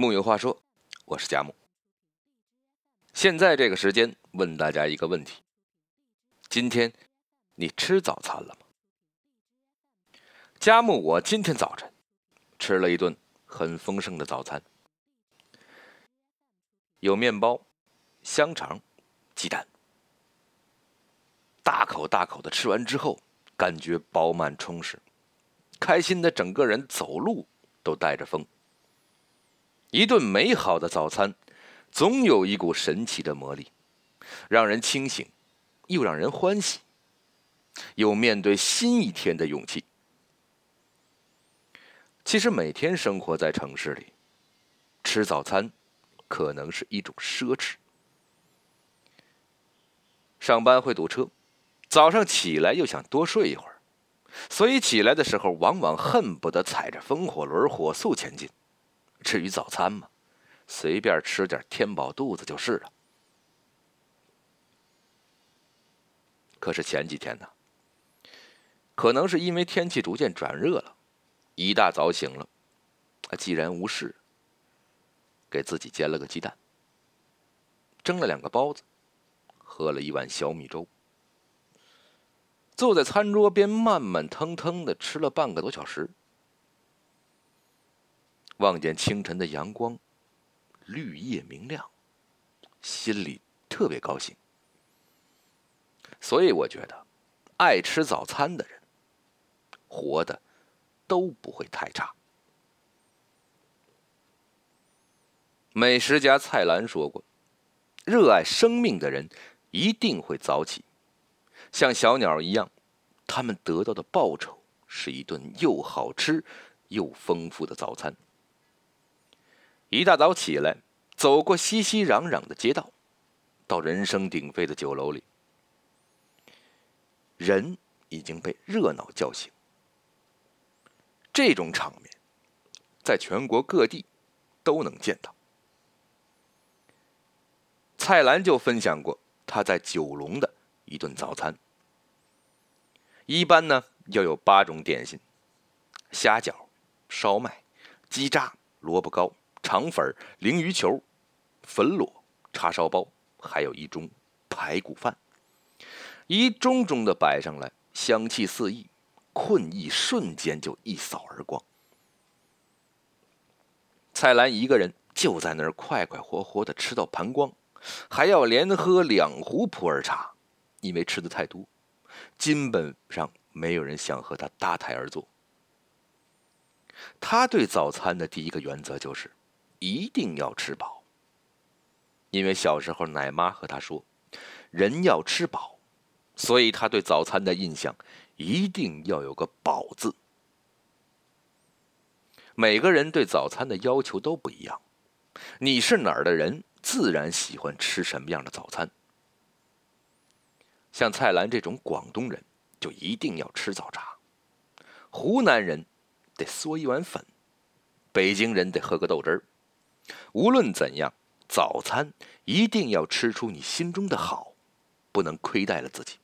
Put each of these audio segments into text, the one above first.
木有话说，我是佳木。现在这个时间问大家一个问题：今天你吃早餐了吗？佳木，我今天早晨吃了一顿很丰盛的早餐，有面包、香肠、鸡蛋，大口大口的吃完之后，感觉饱满充实，开心的整个人走路都带着风。一顿美好的早餐，总有一股神奇的魔力，让人清醒，又让人欢喜，有面对新一天的勇气。其实每天生活在城市里，吃早餐可能是一种奢侈。上班会堵车，早上起来又想多睡一会儿，所以起来的时候往往恨不得踩着风火轮火速前进。至于早餐嘛，随便吃点填饱肚子就是了。可是前几天呢，可能是因为天气逐渐转热了，一大早醒了，啊，既然无事，给自己煎了个鸡蛋，蒸了两个包子，喝了一碗小米粥，坐在餐桌边慢慢腾腾的吃了半个多小时。望见清晨的阳光，绿叶明亮，心里特别高兴。所以我觉得，爱吃早餐的人，活的都不会太差。美食家蔡澜说过：“热爱生命的人一定会早起，像小鸟一样，他们得到的报酬是一顿又好吃又丰富的早餐。”一大早起来，走过熙熙攘攘的街道，到人声鼎沸的酒楼里，人已经被热闹叫醒。这种场面，在全国各地都能见到。蔡澜就分享过他在九龙的一顿早餐，一般呢要有八种点心：虾饺、烧麦、鸡渣、萝卜糕。肠粉、鲮鱼球、粉裸、叉烧包，还有一盅排骨饭，一盅盅的摆上来，香气四溢，困意瞬间就一扫而光。蔡澜一个人就在那儿快快活活的吃到盘光，还要连喝两壶普洱茶，因为吃的太多，基本上没有人想和他搭台而坐。他对早餐的第一个原则就是。一定要吃饱，因为小时候奶妈和他说，人要吃饱，所以他对早餐的印象一定要有个“饱”字。每个人对早餐的要求都不一样，你是哪儿的人，自然喜欢吃什么样的早餐。像蔡澜这种广东人，就一定要吃早茶；湖南人得嗦一碗粉；北京人得喝个豆汁儿。无论怎样，早餐一定要吃出你心中的好，不能亏待了自己。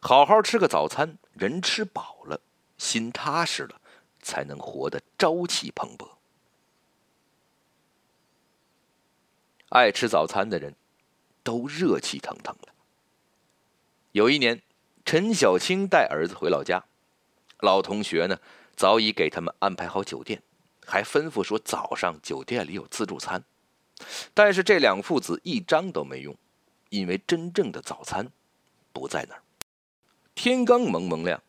好好吃个早餐，人吃饱了，心踏实了，才能活得朝气蓬勃。爱吃早餐的人，都热气腾腾的。有一年，陈小青带儿子回老家，老同学呢早已给他们安排好酒店。还吩咐说早上酒店里有自助餐，但是这两父子一张都没用，因为真正的早餐不在那儿。天刚蒙蒙亮，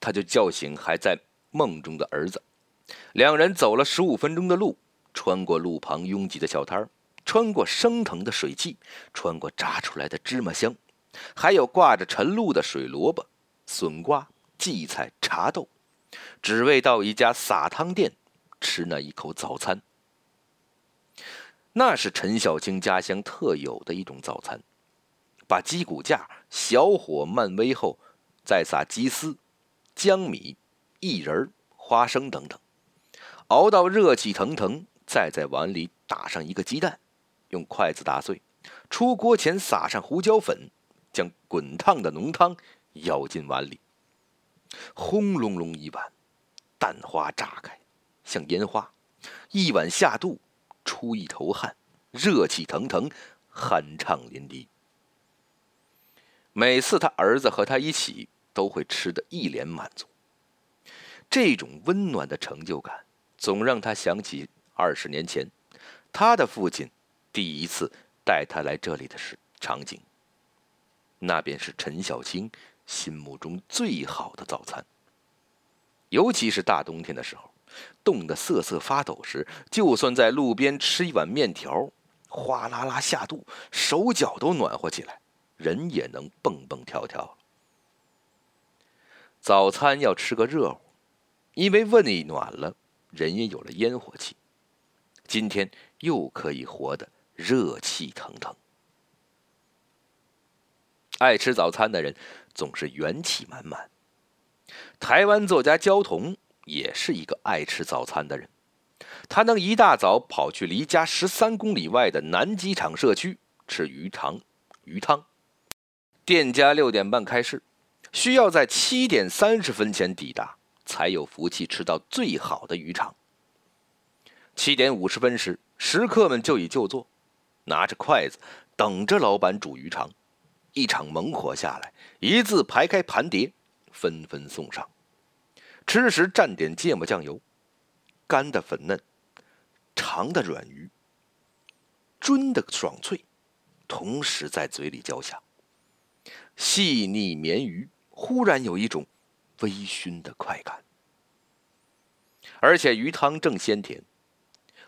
他就叫醒还在梦中的儿子，两人走了十五分钟的路，穿过路旁拥挤的小摊儿穿过升腾的水汽，穿过炸出来的芝麻香，还有挂着晨露的水萝卜、笋瓜、荠菜、茶豆，只为到一家撒汤店。吃那一口早餐，那是陈小青家乡特有的一种早餐。把鸡骨架小火慢煨后，再撒鸡丝、姜米、薏仁、花生等等，熬到热气腾腾，再在碗里打上一个鸡蛋，用筷子打碎，出锅前撒上胡椒粉，将滚烫的浓汤舀进碗里，轰隆隆一碗，蛋花炸开。像烟花，一碗下肚，出一头汗，热气腾腾，酣畅淋漓。每次他儿子和他一起，都会吃得一脸满足。这种温暖的成就感，总让他想起二十年前，他的父亲第一次带他来这里的时场景。那便是陈小青心目中最好的早餐。尤其是大冬天的时候，冻得瑟瑟发抖时，就算在路边吃一碗面条，哗啦啦下肚，手脚都暖和起来，人也能蹦蹦跳跳早餐要吃个热乎，因为胃暖了，人也有了烟火气。今天又可以活得热气腾腾。爱吃早餐的人总是元气满满。台湾作家焦桐也是一个爱吃早餐的人，他能一大早跑去离家十三公里外的南机场社区吃鱼肠鱼汤。店家六点半开市，需要在七点三十分前抵达，才有福气吃到最好的鱼肠。七点五十分时，食客们就已就座，拿着筷子等着老板煮鱼肠。一场猛火下来，一字排开盘碟，纷纷送上。吃时蘸点芥末酱油，干的粉嫩，长的软鱼，臻的爽脆，同时在嘴里交响。细腻绵鱼，忽然有一种微醺的快感。而且鱼汤正鲜甜，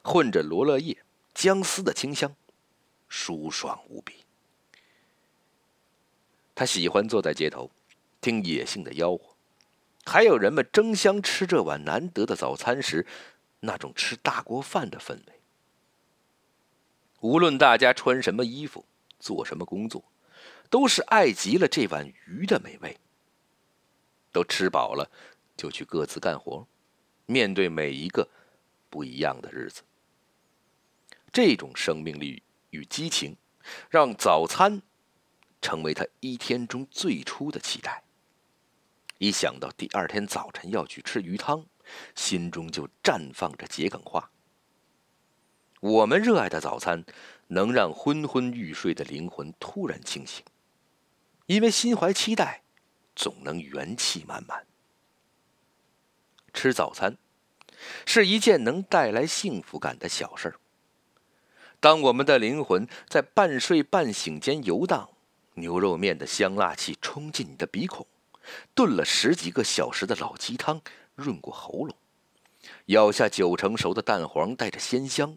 混着罗勒叶、姜丝的清香，舒爽无比。他喜欢坐在街头，听野性的吆喝，还有人们争相吃这碗难得的早餐时，那种吃大锅饭的氛围。无论大家穿什么衣服，做什么工作，都是爱极了这碗鱼的美味。都吃饱了，就去各自干活，面对每一个不一样的日子。这种生命力与激情，让早餐。成为他一天中最初的期待。一想到第二天早晨要去吃鱼汤，心中就绽放着桔梗花。我们热爱的早餐，能让昏昏欲睡的灵魂突然清醒，因为心怀期待，总能元气满满。吃早餐，是一件能带来幸福感的小事儿。当我们的灵魂在半睡半醒间游荡。牛肉面的香辣气冲进你的鼻孔，炖了十几个小时的老鸡汤润过喉咙，咬下九成熟的蛋黄带着鲜香，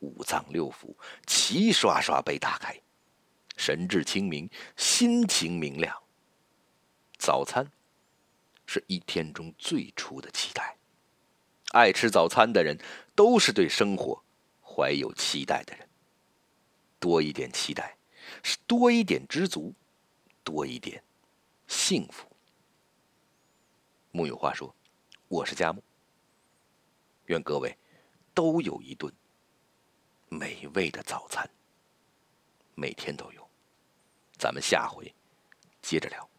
五脏六腑齐刷刷被打开，神志清明，心情明亮。早餐是一天中最初的期待，爱吃早餐的人都是对生活怀有期待的人，多一点期待。是多一点知足，多一点幸福。木有话说，我是佳木。愿各位都有一顿美味的早餐，每天都有。咱们下回接着聊。